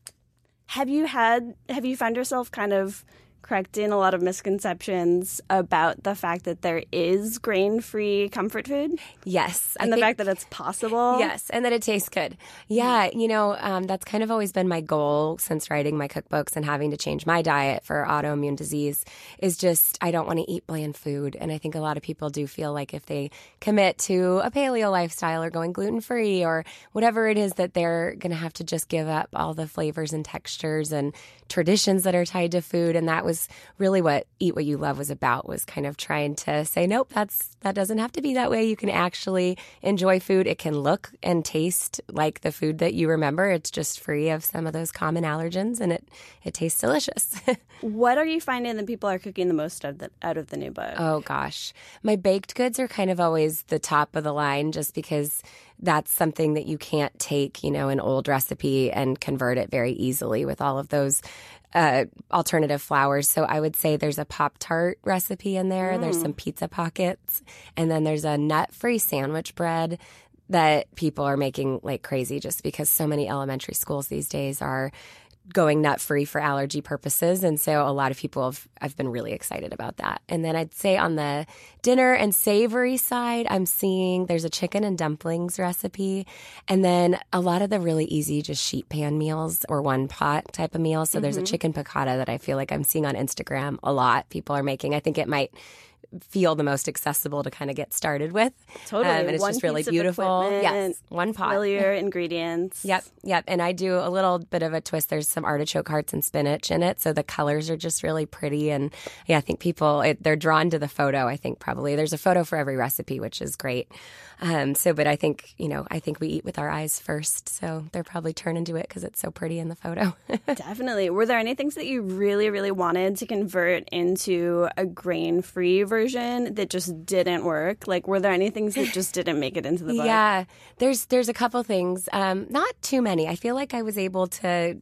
Have you had, have you found yourself kind of correcting a lot of misconceptions about the fact that there is grain free comfort food? Yes. And I the think- fact that it's possible? Yes, and that it tastes good. Yeah, you know, um, that's kind of always been my goal since writing my cookbooks and having to change my diet for autoimmune disease is just I don't want to eat bland food. And I think a lot of people do feel like if they commit to a paleo lifestyle or going gluten free or whatever it is that they're going to have to just give up all the flavors and textures and traditions that are tied to food. And that was really what Eat What You Love was about was kind of trying to say, nope, that's that doesn't have to be that way. You can actually enjoy food. It can look and taste like the food that you remember. It's just free of some of those common allergens and it, it tastes delicious. What are you finding that people are cooking the most of the, out of the new book? Oh gosh. My baked goods are kind of always the top of the line just because that's something that you can't take, you know, an old recipe and convert it very easily with all of those uh, alternative flours. So I would say there's a Pop Tart recipe in there. There's some pizza pockets, and then there's a nut free sandwich bread that people are making like crazy just because so many elementary schools these days are going nut free for allergy purposes. And so a lot of people have, I've been really excited about that. And then I'd say on the dinner and savory side, I'm seeing there's a chicken and dumplings recipe. And then a lot of the really easy, just sheet pan meals or one pot type of meals. So there's a mm-hmm. chicken piccata that I feel like I'm seeing on Instagram a lot. People are making. I think it might feel the most accessible to kind of get started with. Totally. Um, and it's One just really beautiful. Yes. One pot. Familiar ingredients. Yep, yep. And I do a little bit of a twist. There's some artichoke hearts and spinach in it, so the colors are just really pretty. And yeah, I think people it, they're drawn to the photo. I think probably there's a photo for every recipe, which is great. Um, so, but I think you know, I think we eat with our eyes first, so they're probably turning to it because it's so pretty in the photo. Definitely. Were there any things that you really, really wanted to convert into a grain free version that just didn't work? Like, were there any things that just didn't make it into the book? Yeah, there's there's a couple things. Um, not too many. I feel like I was able to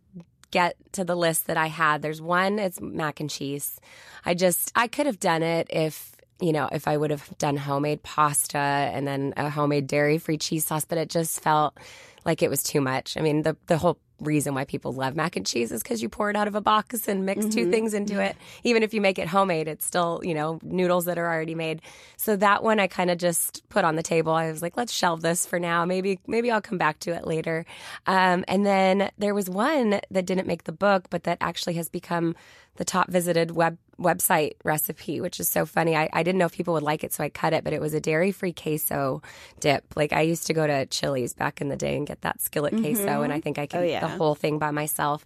get to the list that I had. There's one. It's mac and cheese. I just I could have done it if you know if I would have done homemade pasta and then a homemade dairy free cheese sauce, but it just felt like it was too much. I mean the the whole reason why people love mac and cheese is because you pour it out of a box and mix two things into it. Even if you make it homemade, it's still, you know, noodles that are already made. So that one I kind of just put on the table. I was like, let's shelve this for now. Maybe, maybe I'll come back to it later. Um, and then there was one that didn't make the book, but that actually has become the top visited web website recipe, which is so funny. I, I didn't know if people would like it, so I cut it, but it was a dairy free queso dip. Like I used to go to Chili's back in the day and get that skillet queso, and I think I could Oh, yeah. the whole thing by myself.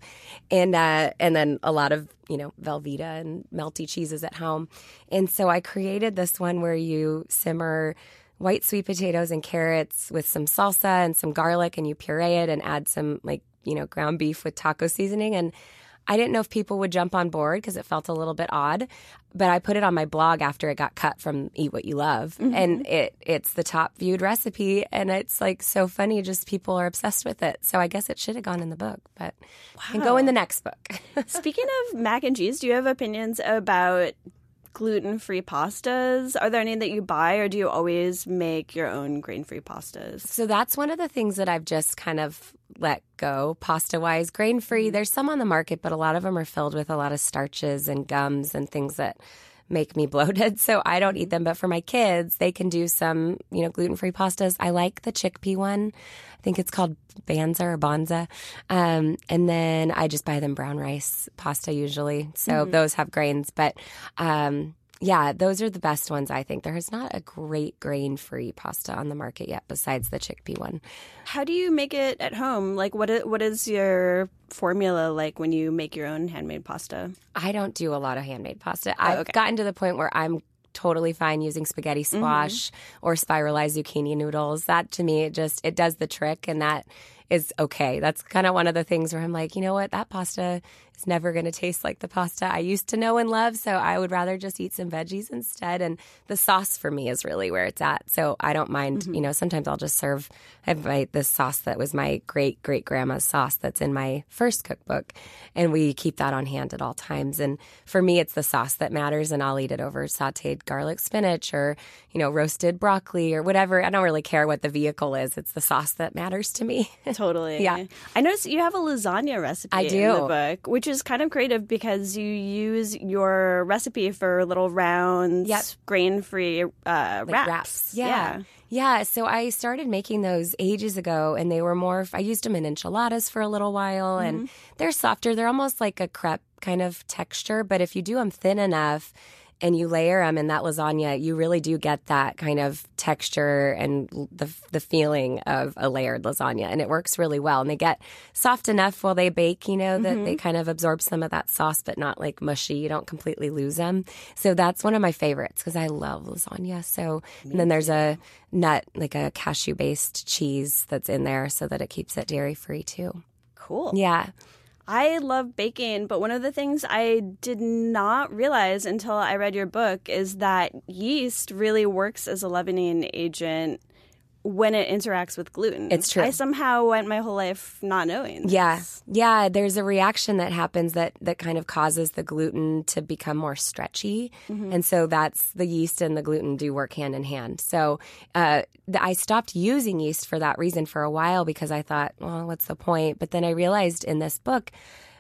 And uh, and then a lot of you know Velveeta and melty cheeses at home. And so I created this one where you simmer white sweet potatoes and carrots with some salsa and some garlic, and you puree it and add some like you know ground beef with taco seasoning and. I didn't know if people would jump on board because it felt a little bit odd, but I put it on my blog after it got cut from Eat What You Love, mm-hmm. and it it's the top viewed recipe, and it's like so funny. Just people are obsessed with it. So I guess it should have gone in the book, but can go in the next book. Speaking of mac and cheese, do you have opinions about gluten free pastas? Are there any that you buy, or do you always make your own grain free pastas? So that's one of the things that I've just kind of let go pasta wise. Grain free, mm-hmm. there's some on the market, but a lot of them are filled with a lot of starches and gums and things that make me bloated. So I don't eat them. But for my kids, they can do some, you know, gluten free pastas. I like the chickpea one. I think it's called Banza or Bonza. Um, and then I just buy them brown rice pasta usually. So those have grains. But um, yeah, those are the best ones, I think. There is not a great grain free pasta on the market yet besides the chickpea one. How do you make it at home? Like, what what is your formula like when you make your own handmade pasta? I don't do a lot of handmade pasta. Oh, I've okay. gotten to the point where I'm totally fine using spaghetti mm-hmm. squash or spiralized zucchini noodles. That to me, it just it does the trick, and that is okay. That's kind of one of the things where I'm like, you know what, that pasta is never going to taste like the pasta I used to know and love. So I would rather just eat some veggies instead. And the sauce for me is really where it's at. So I don't mind. Mm-hmm. You know, sometimes I'll just serve. I have my this sauce that was my great great grandma's sauce that's in my first cookbook, and we keep that on hand at all times. And for me, it's the sauce that matters, and I'll eat it over sautéed garlic spinach or you know roasted broccoli or whatever. I don't really care what the vehicle is. It's the sauce that matters to me. Totally. Yeah. I noticed you have a lasagna recipe I in the book, which is kind of creative because you use your recipe for little rounds, Yep. grain-free uh, Like wraps. Yeah. yeah. So I started making those ages ago and they were more, I used them in enchiladas for a little while and they're softer. They're almost like a crepe kind of texture. But if you do them thin enough, and you layer them in that lasagna, you really do get that kind of texture and the the feeling of a layered lasagna, and it works really well. And they get soft enough while they bake, you know, that they mm-hmm. kind of absorb some of that sauce, but not like mushy. You don't completely lose them. So that's one of my favorites because I love lasagna. So and then there's a nut, like a cashew based cheese that's in there, so that it keeps it dairy free too. Cool. Yeah. I love baking, but one of the things I did not realize until I read your book is that yeast really works as a leavening agent when it interacts with gluten. It's true. I somehow went my whole life not knowing. Yeah. this. Yeah, there's a reaction that happens that that kind of causes the gluten to become more stretchy. And so that's the yeast and the gluten do work hand in hand. So uh, I stopped using yeast for that reason for a while because I thought, well, what's the point? But then I realized in this book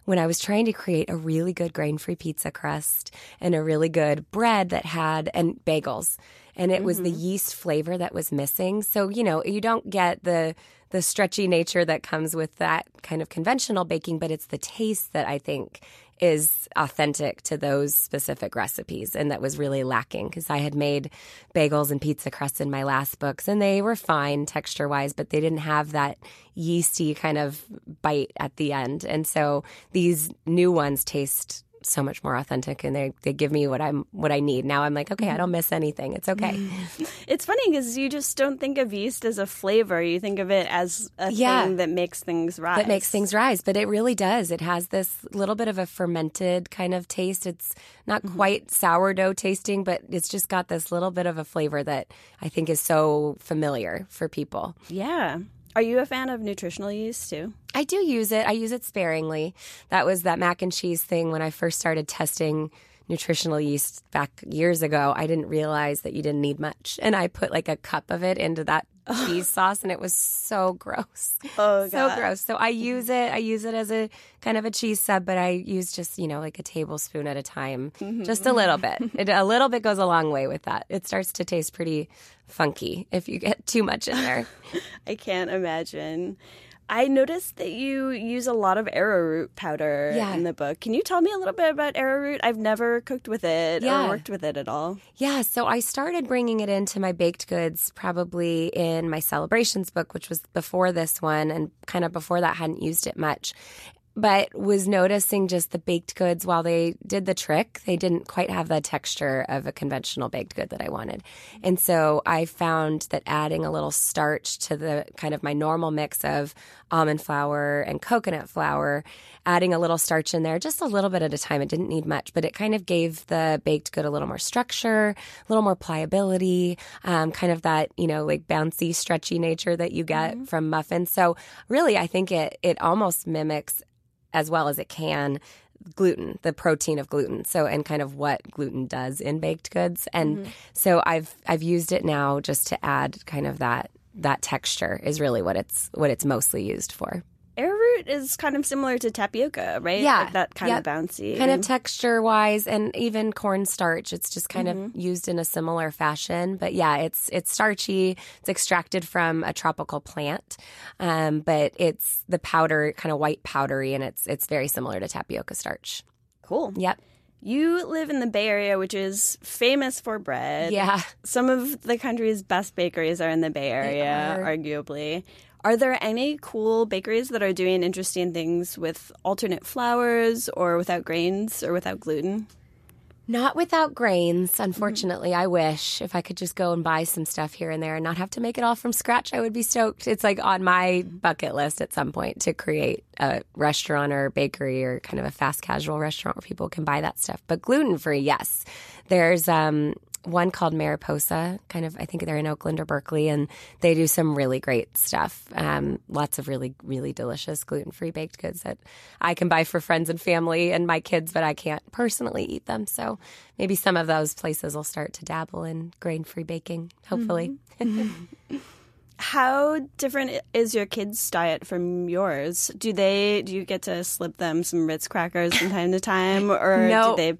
when I was trying to create a really good grain free pizza crust and a really good bread that had, and bagels. And it was the mm-hmm. yeast flavor that was missing. So, you know, you don't get the, the stretchy nature that comes with that kind of conventional baking, but it's the taste that I think is authentic to those specific recipes and that was really lacking because I had made bagels and pizza crusts in my last books and they were fine texture wise, but they didn't have that yeasty kind of bite at the end. And so these new ones taste so much more authentic and they, they give me what I'm what I need. Now I'm like, okay, I don't miss anything. It's okay. It's funny because you just don't think of yeast as a flavor. You think of it as a Yeah. thing that makes things rise. that makes things rise, but it really does. It has this little bit of a fermented kind of taste. It's not mm-hmm. quite sourdough tasting, but it's just got this little bit of a flavor that I think is so familiar for people. Yeah. Are you a fan of nutritional yeast too? I do use it. I use it sparingly. That was that mac and cheese thing when I first started testing nutritional yeast back years ago. I didn't realize that you didn't need much. And I put like a cup of it into that cheese sauce and it was so gross. Oh, so gross. So I mm-hmm. use it. I use it as a kind of a cheese sub, but I use just, you know, like a tablespoon at a time. Mm-hmm, just a mm-hmm. little bit. It, a little bit goes a long way with that. It starts to taste pretty funky if you get too much in there. I can't imagine. I noticed that you use a lot of arrowroot powder Yeah. in the book. Can you tell me a little bit about arrowroot? I've never cooked with it Yeah. or worked with it at all. Yeah, so I started bringing it into my baked goods probably in my celebrations book, which was before this one, and kind of before that, hadn't used it much. But was noticing just the baked goods while they did the trick, they didn't quite have the texture of a conventional baked good that I wanted. And so I found that adding a little starch to the kind of my normal mix of almond flour and coconut flour, adding a little starch in there, just a little bit at a time. It didn't need much, but it kind of gave the baked good a little more structure, a little more pliability, um, kind of that, you know, like bouncy, stretchy nature that you get from muffins. So really, I think it, it almost mimics as well as it can gluten, the protein of gluten. So and kind of what gluten does in baked goods. And mm-hmm. so I've I've used it now just to add kind of that that texture is really what it's what it's mostly used for. Arrowroot is kind of similar to tapioca, right? Yeah. Like that kind Yep. of bouncy. Kind of texture wise and even cornstarch. It's just kind of used in a similar fashion. But yeah, it's it's starchy. It's extracted from a tropical plant. Um, but it's the powder, kind of white powdery, and it's it's very similar to tapioca starch. cool. Yep. You live in the Bay Area, which is famous for bread. Yeah. Some of the country's best bakeries are in the Bay Area, arguably. Are there any cool bakeries that are doing interesting things with alternate flours or without grains or without gluten? Not without grains, unfortunately. I wish if I could just go and buy some stuff here and there and not have to make it all from scratch, I would be stoked. It's like on my bucket list at some point to create a restaurant or bakery or kind of a fast casual restaurant where people can buy that stuff. But gluten free, yes. There's um, one called Mariposa, kind of, I think they're in Oakland or Berkeley, and they do some really great stuff. Um, lots of really, really delicious gluten free baked goods that I can buy for friends and family and my kids, but I can't personally eat them. So maybe some of those places will start to dabble in grain free baking, hopefully. How different is your kids' diet from yours? Do they do you get to slip them some Ritz crackers from time to time, or No. do they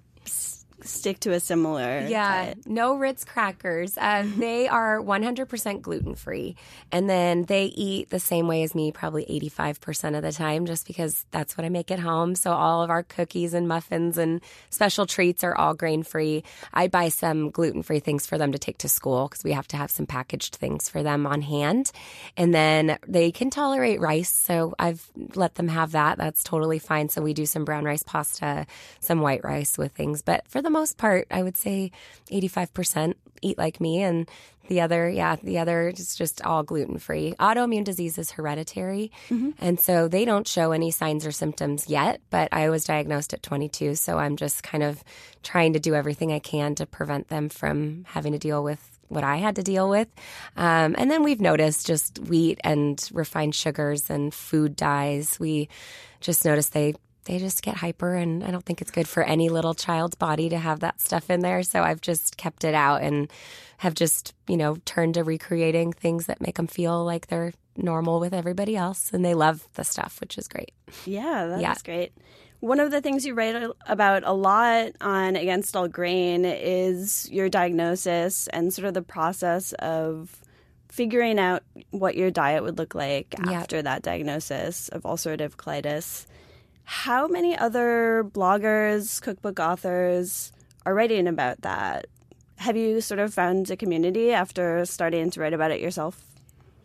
stick to a similar? Yeah, diet? no Ritz crackers. Uh, they are 100% gluten free. And then they eat the same way as me, probably 85% of the time, just because that's what I make at home. So all of our cookies and muffins and special treats are all grain free. I buy some gluten free things for them to take to school because we have to have some packaged things for them on hand. And then they can tolerate rice. So I've let them have that. That's totally fine. So we do some brown rice pasta, some white rice with things. But for the most part, I would say 85% eat like me. And the other, yeah, the other is just all gluten free. Autoimmune disease is hereditary. And so they don't show any signs or symptoms yet. But I was diagnosed at 22. So I'm just kind of trying to do everything I can to prevent them from having to deal with what I had to deal with. Um, and then we've noticed just wheat and refined sugars and food dyes. We just noticed they they just get hyper and I don't think it's good for any little child's body to have that stuff in there. So I've just kept it out and have just, you know, turned to recreating things that make them feel like they're normal with everybody else and they love the stuff, which is great. Yeah, that's Yeah. great. One of the things you write about a lot on Against All Grain is your diagnosis and sort of the process of figuring out what your diet would look like Yeah. after that diagnosis of ulcerative colitis. How many other bloggers, cookbook authors are writing about that? Have you sort of found a community after starting to write about it yourself?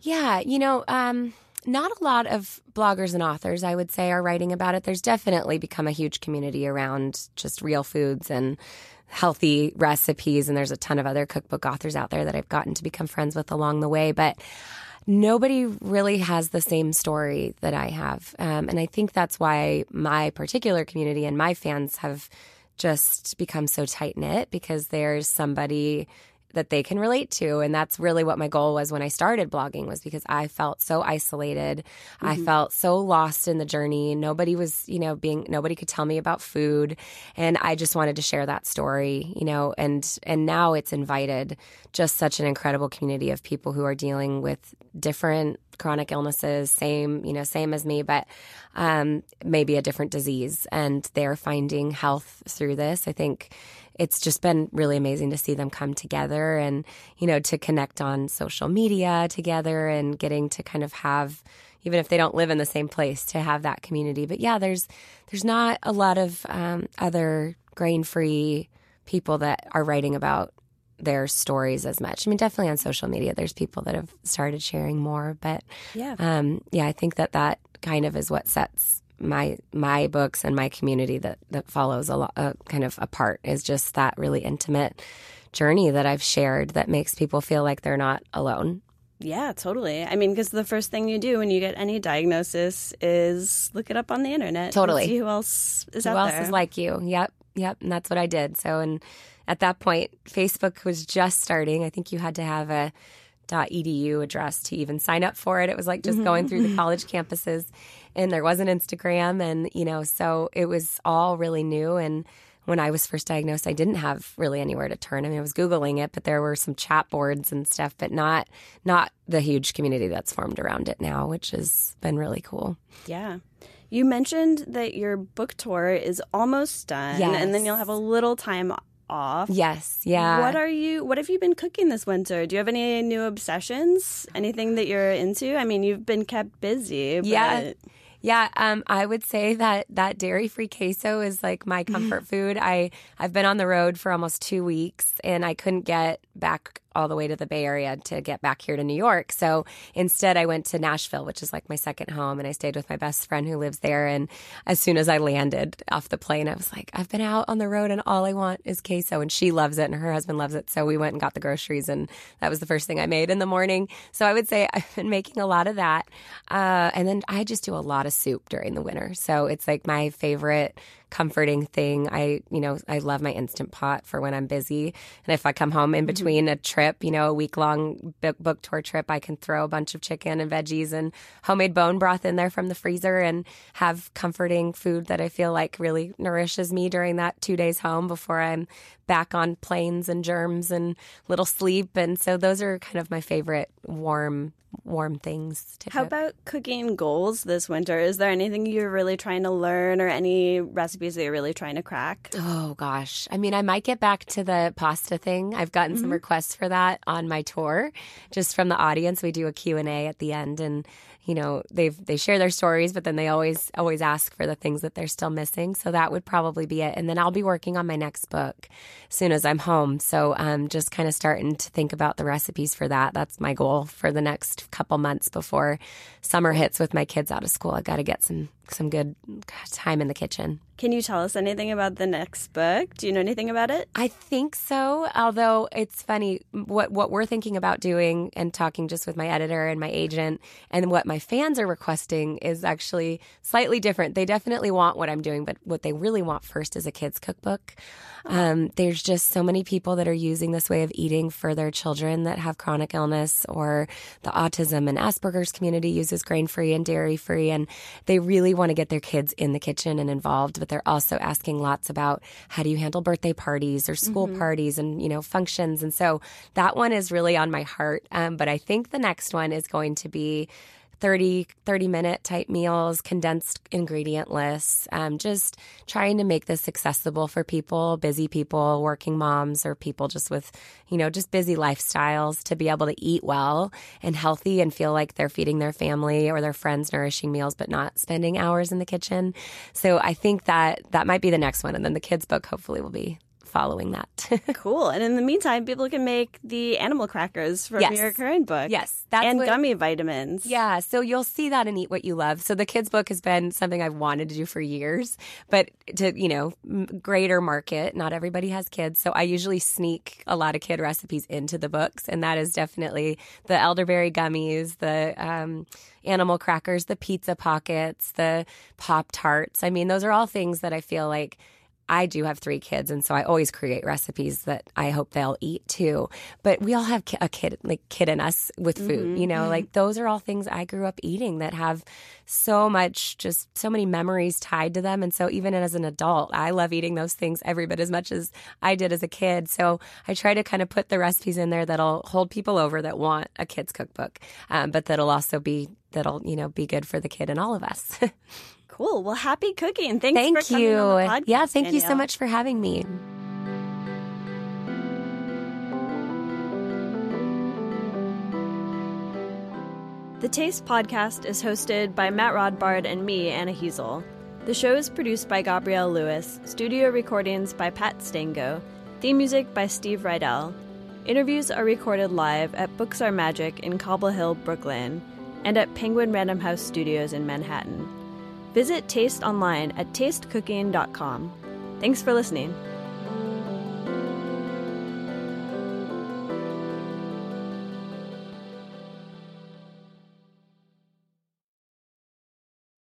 Yeah, you know, um, not a lot of bloggers and authors, I would say, are writing about it. There's definitely become a huge community around just real foods and healthy recipes. And there's a ton of other cookbook authors out there that I've gotten to become friends with along the way. But nobody really has the same story that I have. Um, and I think that's why my particular community and my fans have just become so tight knit because there's somebody that they can relate to and that's really what my goal was when I started blogging was because I felt so isolated. I felt so lost in the journey. Nobody was, you know, being nobody could tell me about food and I just wanted to share that story, you know, and and now it's invited just such an incredible community of people who are dealing with different chronic illnesses, same, you know, same as me, but um, maybe a different disease. And they're finding health through this. I think it's just been really amazing to see them come together and, you know, to connect on social media together and getting to kind of have, even if they don't live in the same place, to have that community. But yeah, there's, there's not a lot of um, other grain free people that are writing about their stories as much. I mean, definitely on social media, there's people that have started sharing more, but Yeah. um, yeah, I think that that kind of is what sets my my books and my community that that follows a lot uh, kind of apart is just that really intimate journey that I've shared that makes people feel like they're not alone. Yeah, totally. I mean, because the first thing you do when you get any diagnosis is look it up on the internet. Totally. see who else is Who out else there. is like you? Yep, yep. And that's what I did. So, and at that point, Facebook was just starting. I think you had to have a .edu address to even sign up for it. It was like just going through the mm-hmm. college campuses, and there wasn't Instagram, and you know, so it was all really new. And when I was first diagnosed, I didn't have really anywhere to turn. I mean, I was googling it, but there were some chat boards and stuff, but not not the huge community that's formed around it now, which has been really cool. Yeah. You mentioned that your book tour is almost done, and then you'll have a little time off. Yes, yeah. What are you? What have you been cooking this winter? Do you have any new obsessions? Anything that you're into? I mean, you've been kept busy. Yeah. Yeah, um, I would say that that dairy-free queso is like my comfort food. I I've been on the road for almost two weeks, and I couldn't get back all the way to the Bay Area to get back here to New York. So instead, I went to Nashville, which is like my second home, and I stayed with my best friend who lives there. And as soon as I landed off the plane, I was like, I've been out on the road, and all I want is queso. And she loves it, and her husband loves it. So we went and got the groceries, and that was the first thing I made in the morning. So I would say I've been making a lot of that, uh, and then I just do a lot of soup during the winter. So it's like my favorite comforting thing. I, you know, I love my instant pot for when I'm busy. And if I come home in mm-hmm. between a trip, you know, a week long book, book tour trip, I can throw a bunch of chicken and veggies and homemade bone broth in there from the freezer and have comforting food that I feel like really nourishes me during that two days home before I'm back on planes and germs and little sleep. And so those are kind of my favorite warm warm things to How cook. about cooking goals this winter? Is there anything you're really trying to learn or any recipes that you're really trying to crack? Oh gosh. I mean, I might get back to the pasta thing. I've gotten some mm-hmm. requests for that on my tour just from the audience. We do a Q&A at the end and you know, they've they share their stories, but then they always always ask for the things that they're still missing. So that would probably be it. And then I'll be working on my next book as soon as I'm home. So um just kind of starting to think about the recipes for that. That's my goal for the next couple months before summer hits with my kids out of school. I got to get some some good time in the kitchen. Can you tell us anything about the next book? Do you know anything about it? I think so. Although it's funny what what we're thinking about doing and talking just with my editor and my agent and what my fans are requesting is actually slightly different. They definitely want what I'm doing, but what they really want first is a kids cookbook. Um, there's just so many people that are using this way of eating for their children that have chronic illness or the autism and Asperger's community uses grain free and dairy free. And they really want to get their kids in the kitchen and involved, but they're also asking lots about how do you handle birthday parties or school parties and, you know, functions. And so that one is really on my heart. Um, but I think the next one is going to be 30, 30 minute type meals, condensed ingredient lists, um, just trying to make this accessible for people, busy people, working moms, or people just with, you know, just busy lifestyles to be able to eat well and healthy and feel like they're feeding their family or their friends nourishing meals, but not spending hours in the kitchen. So I think that that might be the next one. And then the kids' book hopefully will be following that. Cool. And in the meantime, people can make the animal crackers from Yes. your current book. Yes, that's and what- gummy vitamins. Yeah, so you'll see that in Eat What You Love. So the kids' book has been something I've wanted to do for years, but to, you know, greater market, not everybody has kids. So I usually sneak a lot of kid recipes into the books, and that is definitely the elderberry gummies, the um, animal crackers, the pizza pockets, the Pop Tarts. I mean, those are all things that I feel like I do have three kids, and so I always create recipes that I hope they'll eat too. But we all have a kid, like kid in us with food, you know, like those are all things I grew up eating that have so much, just so many memories tied to them. And so even as an adult, I love eating those things every bit as much as I did as a kid. So I try to kind of put the recipes in there that'll hold people over that want a kid's cookbook, um, but that'll also be that'll you know be good for the kid and all of us. Cool. Well, happy cooking. Thanks thank for coming you. on the podcast, yeah, thank you so much for having me. The Taste podcast is hosted by Matt Rodbard and me, Anna Hezel. The show is produced by Gabrielle Lewis, studio recordings by Pat Stango, theme music by Steve Rydell. Interviews are recorded live at Books Are Magic in Cobble Hill, Brooklyn, and at Penguin Random House Studios in Manhattan. Visit Taste online at tastecooking.com. Thanks for listening.